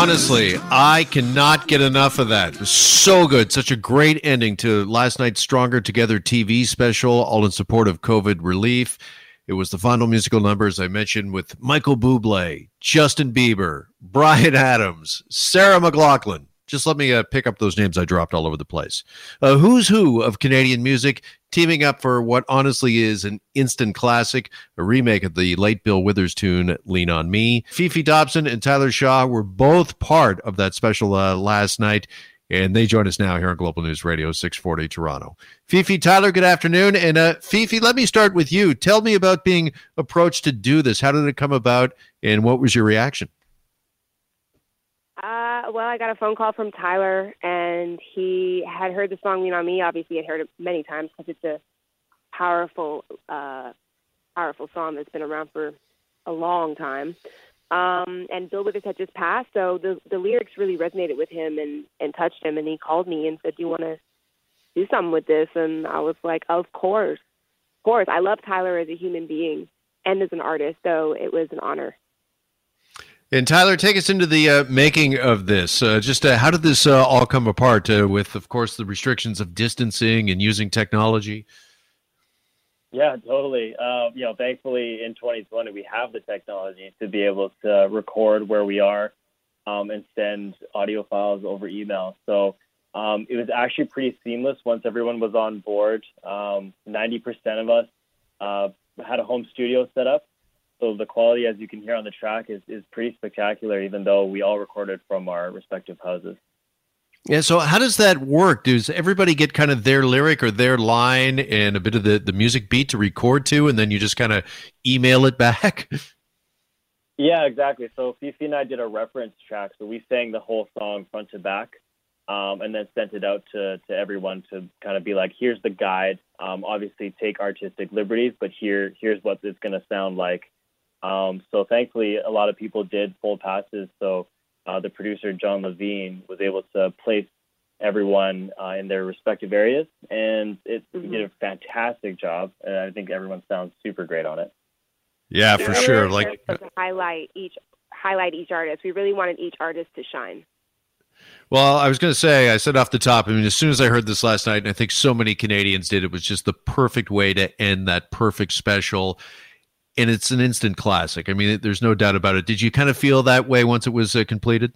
Honestly, I cannot get enough of that. So good. Such a great ending to last night's Stronger Together TV special, all in support of COVID relief. It was the final musical numbers I mentioned with Michael Bublé, Justin Bieber, Bryan Adams, Sarah McLachlan, just let me uh, pick up those names I dropped all over the place. Uh, who's who of Canadian music teaming up for what honestly is an instant classic, a remake of the late Bill Withers tune "Lean on Me." Fefe Dobson and Tyler Shaw were both part of that special uh, last night. And they join us now here on Global News Radio 640 Toronto. Fefe Tyler, good afternoon. And uh, Fefe, let me start with you. Tell me about being approached to do this. How did it come about, and what was your reaction? Well, I got a phone call from Tyler, and he had heard the song "Lean on Me." Obviously, he had heard it many times because it's a powerful, uh, powerful song that's been around for a long time. Um, and Bill Withers had just passed, so the the lyrics really resonated with him and and touched him. And he called me and said, "Do you want to do something with this?" And I was like, "Of course, of course." I love Tyler as a human being and as an artist, so it was an honor. And Tyler, take us into the uh, making of this. Uh, just uh, how did this uh, all come apart? Uh, with, of course, the restrictions of distancing and using technology. Yeah, totally. Uh, you know, thankfully in 2020 we have the technology to be able to record where we are um, and send audio files over email. So um, it was actually pretty seamless once everyone was on board. Um, 90% of us had a home studio set up so the quality, as you can hear on the track, is, is pretty spectacular, even though we all recorded from our respective houses. Yeah. So how does that work? Does everybody get kind of their lyric or their line and a bit of the, the music beat to record to, and then you just kind of email it back? Yeah, exactly. So Fefe and I did a reference track. So we sang the whole song front to back. Um, and then sent it out to, to everyone to kind of be like, here's the guide. Um, obviously, take artistic liberties, but here here's what it's going to sound like um, so thankfully, a lot of people did full passes. So uh, the producer Jon Levine was able to place everyone uh, in their respective areas, and it mm-hmm. did a fantastic job. And I think everyone sounds super great on it. Yeah, for yeah. sure. Like highlight each highlight each artist. We really wanted each artist to shine. Well, I was going to say, I said off the top, I mean, as soon as I heard this last night, and I think so many Canadians did, it was just the perfect way to end that perfect special and it's an instant classic. I mean, there's no doubt about it. Did you kind of feel that way once it was uh, completed?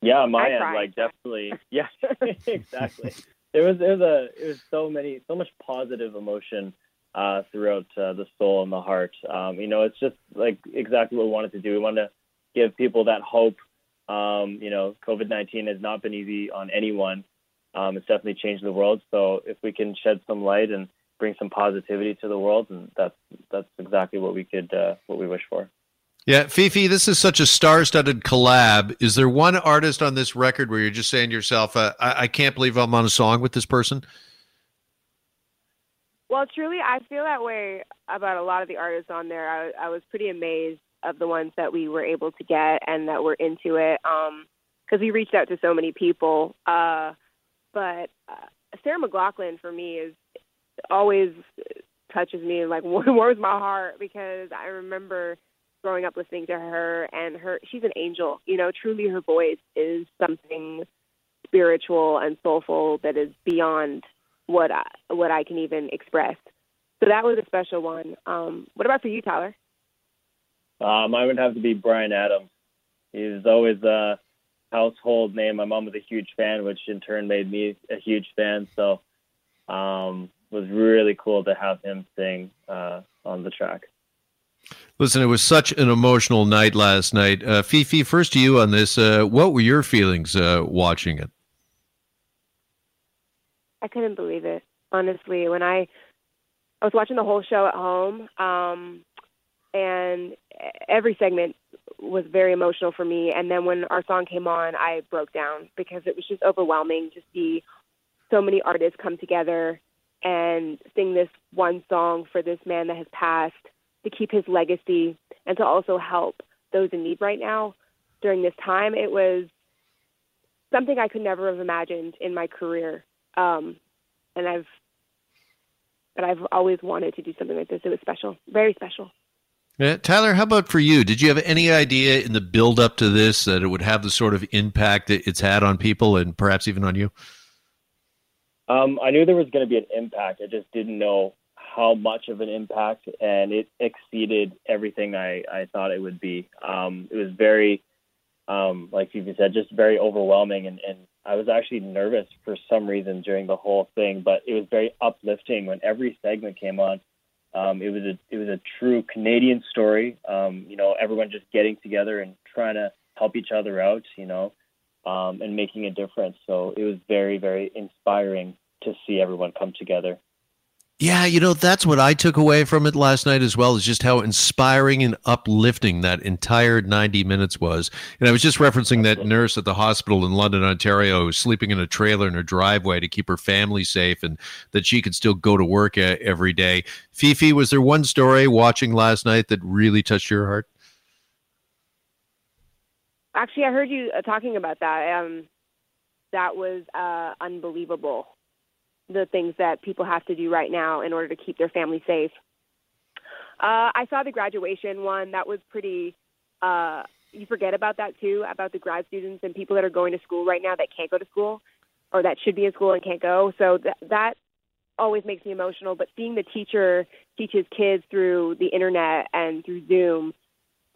Yeah, my end, like definitely. Yeah, exactly. There was there was a it was so many so much positive emotion uh, throughout uh, the soul and the heart. Um, you know, it's just like exactly what we wanted to do. We wanted to give people that hope. Um, you know, COVID nineteen has not been easy on anyone. Um, it's definitely changed the world. So if we can shed some light and bring some positivity to the world, and that's that's exactly what we could uh, what we wish for. Yeah, Fefe, this is such a star-studded collab. Is there one artist on this record where you're just saying to yourself, uh, I-, I can't believe I'm on a song with this person"? Well, truly, I feel that way about a lot of the artists on there. I, I was pretty amazed of the ones that we were able to get and that were into it because um, we reached out to so many people. Uh, but uh, Sarah McLachlan for me is always touches me and like warms my heart because I remember growing up listening to her and her she's an angel. You know, truly her voice is something spiritual and soulful that is beyond what I, what I can even express. So that was a special one. Um, what about for you, Tyler? Um, I would have to be Bryan Adams. He's always a household name. My mom was a huge fan, which in turn made me a huge fan. So um, was really cool to have him sing uh, on the track. Listen, it was such an emotional night last night. Uh, Fefe, first to you on this. Uh, what were your feelings uh, watching it? I couldn't believe it, honestly. When I I was watching the whole show at home, um, and every segment was very emotional for me. And then when our song came on, I broke down because it was just overwhelming to see so many artists come together and sing this one song for this man that has passed to keep his legacy and to also help those in need right now during this time. It was something I could never have imagined in my career. Um, and I've but I've always wanted to do something like this. It was special, very special. Yeah, Tyler, how about for you? Did you have any idea in the build up to this that it would have the sort of impact that it's had on people and perhaps even on you? Um, I knew there was going to be an impact. I just didn't know how much of an impact, and it exceeded everything I, I thought it would be. Um, it was very, um, like you said, just very overwhelming, and, and I was actually nervous for some reason during the whole thing, but it was very uplifting when every segment came on. Um, it was a it was a true Canadian story. Um, you know, everyone just getting together and trying to help each other out. You know, um, and making a difference. So it was very very inspiring to see everyone come together. Yeah, you know, that's what I took away from it last night as well, is just how inspiring and uplifting that entire 90 minutes was. And I was just referencing that nurse at the hospital in London, Ontario, who was sleeping in a trailer in her driveway to keep her family safe and that she could still go to work every day. Fefe, was there one story watching last night that really touched your heart? Actually, I heard you uh, talking about that. Um, that was uh, unbelievable the things that people have to do right now in order to keep their family safe. Uh, I saw the graduation one. That was pretty. Uh, you forget about that too, about the grad students and people that are going to school right now that can't go to school, or that should be in school and can't go. So that that always makes me emotional. But seeing the teacher teach his kids through the internet and through Zoom,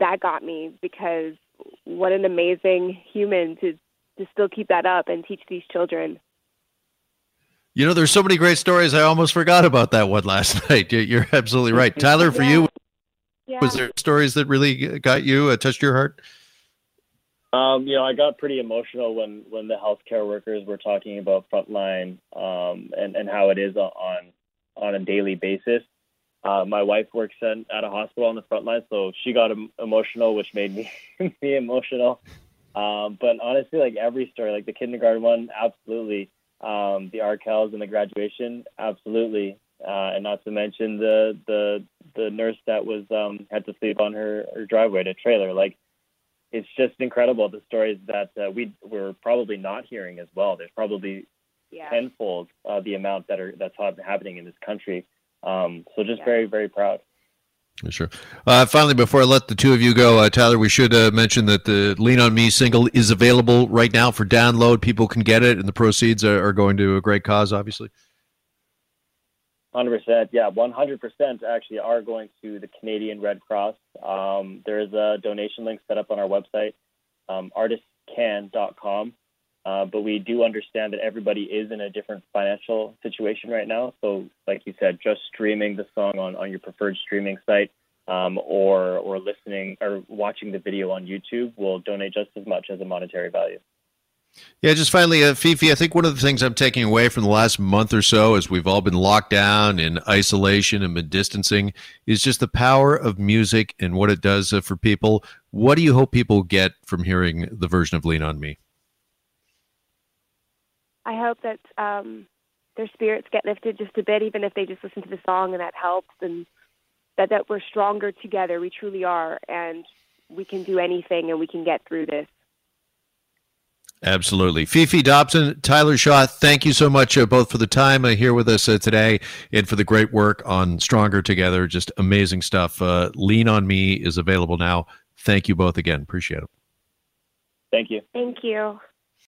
that got me because what an amazing human to to still keep that up and teach these children. You know, there's so many great stories. I almost forgot about that one last night. You're absolutely right, Tyler. For yeah. you, yeah. was there stories that really got you, uh, touched your heart? Um, you know, I got pretty emotional when when the healthcare workers were talking about frontline um, and and how it is on on a daily basis. Uh, my wife works in, at a hospital on the front line, so she got emotional, which made me me emotional. Um, but honestly, like every story, like the kindergarten one, absolutely um, the Arkells and the graduation, absolutely, uh, and not to mention the the the nurse that was um, had to sleep on her, her driveway to trailer. Like, it's just incredible the stories that uh, we we're probably not hearing as well. There's probably yeah. tenfold uh, the amount that are that's happening in this country. Um, so just yeah. very very proud. Sure. Uh, finally, before I let the two of you go, uh, Tyler, we should uh, mention that the "Lean on Me" single is available right now for download. People can get it, and the proceeds are, are going to a great cause, obviously. Hundred percent, yeah, one hundred percent. Actually, are going to the Canadian Red Cross. Um, there is a donation link set up on our website, um, artistcan.com. Uh, but we do understand that everybody is in a different financial situation right now. So, like you said, just streaming the song on, on your preferred streaming site um, or or listening or watching the video on YouTube will donate just as much as a monetary value. Yeah, just finally, uh, Fefe, I think one of the things I'm taking away from the last month or so, as we've all been locked down in isolation and been distancing, is just the power of music and what it does uh, for people. What do you hope people get from hearing the version of Lean on Me? I hope that um, their spirits get lifted just a bit, even if they just listen to the song and that helps, and that that we're stronger together. We truly are, and we can do anything, and we can get through this. Absolutely. Fefe Dobson, Tyler Shaw, thank you so much uh, both for the time uh, here with us uh, today and for the great work on Stronger Together. Just amazing stuff. Uh, Lean on Me is available now. Thank you both again. Appreciate it. Thank you. Thank you.